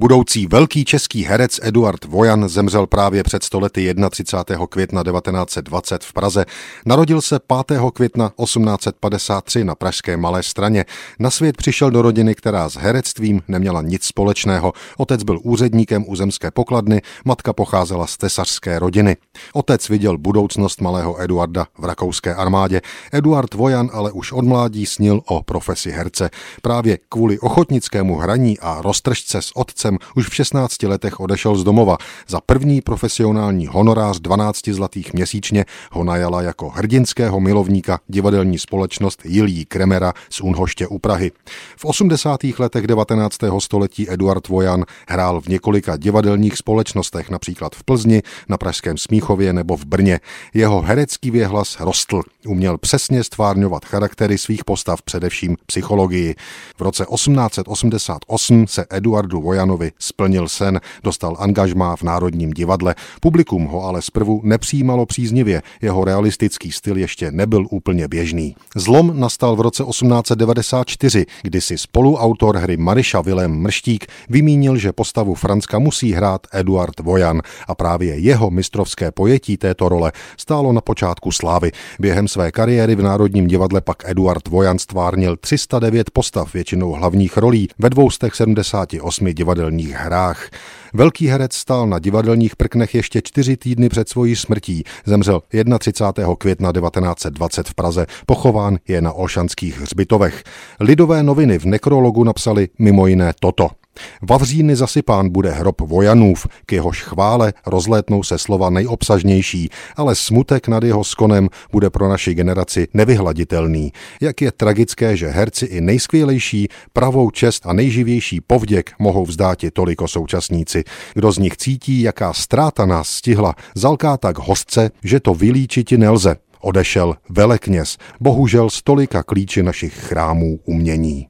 Budoucí velký český herec Eduard Vojan zemřel právě před stolety 31. května 1920 v Praze. Narodil se 5. května 1853 na pražské Malé straně. Na svět přišel do rodiny, která s herectvím neměla nic společného. Otec byl úředníkem u zemské pokladny, matka pocházela z tesařské rodiny. Otec viděl budoucnost malého Eduarda v rakouské armádě. Eduard Vojan ale už od mládí snil o profesi herce. Právě kvůli ochotnickému hraní a roztržce s otcem otcem už v 16 letech odešel z domova. Za první profesionální honorář 12 zlatých měsíčně ho najala jako hrdinského milovníka divadelní společnost Jilí Kremera z Unhoště u Prahy. V 80. letech 19. století Eduard Vojan hrál v několika divadelních společnostech, například v Plzni, na Pražském Smíchově nebo v Brně. Jeho herecký věhlas rostl. Uměl přesně stvárňovat charaktery svých postav, především psychologii. V roce 1888 se Eduardu Vojanovi Vojanovi splnil sen, dostal angažmá v Národním divadle. Publikum ho ale zprvu nepřijímalo příznivě, jeho realistický styl ještě nebyl úplně běžný. Zlom nastal v roce 1894, kdy si spoluautor hry Mariša Vilém Mrštík vymínil, že postavu Franska musí hrát Eduard Vojan a právě jeho mistrovské pojetí této role stálo na počátku slávy. Během své kariéry v Národním divadle pak Eduard Vojan stvárnil 309 postav, většinou hlavních rolí ve 278 divadelních divadelních hrách. Velký herec stál na divadelních prknech ještě čtyři týdny před svojí smrtí. Zemřel 31. května 1920 v Praze. Pochován je na Olšanských hřbitovech. Lidové noviny v nekrologu napsali mimo jiné toto. Vavříny zasypán bude hrob vojanův, k jehož chvále rozlétnou se slova nejobsažnější, ale smutek nad jeho skonem bude pro naši generaci nevyhladitelný. Jak je tragické, že herci i nejskvělejší, pravou čest a nejživější povděk mohou vzdáti toliko současníci. Kdo z nich cítí, jaká ztráta nás stihla, zalká tak hostce, že to vylíčiti nelze. Odešel velekněz, bohužel stolika klíči našich chrámů umění.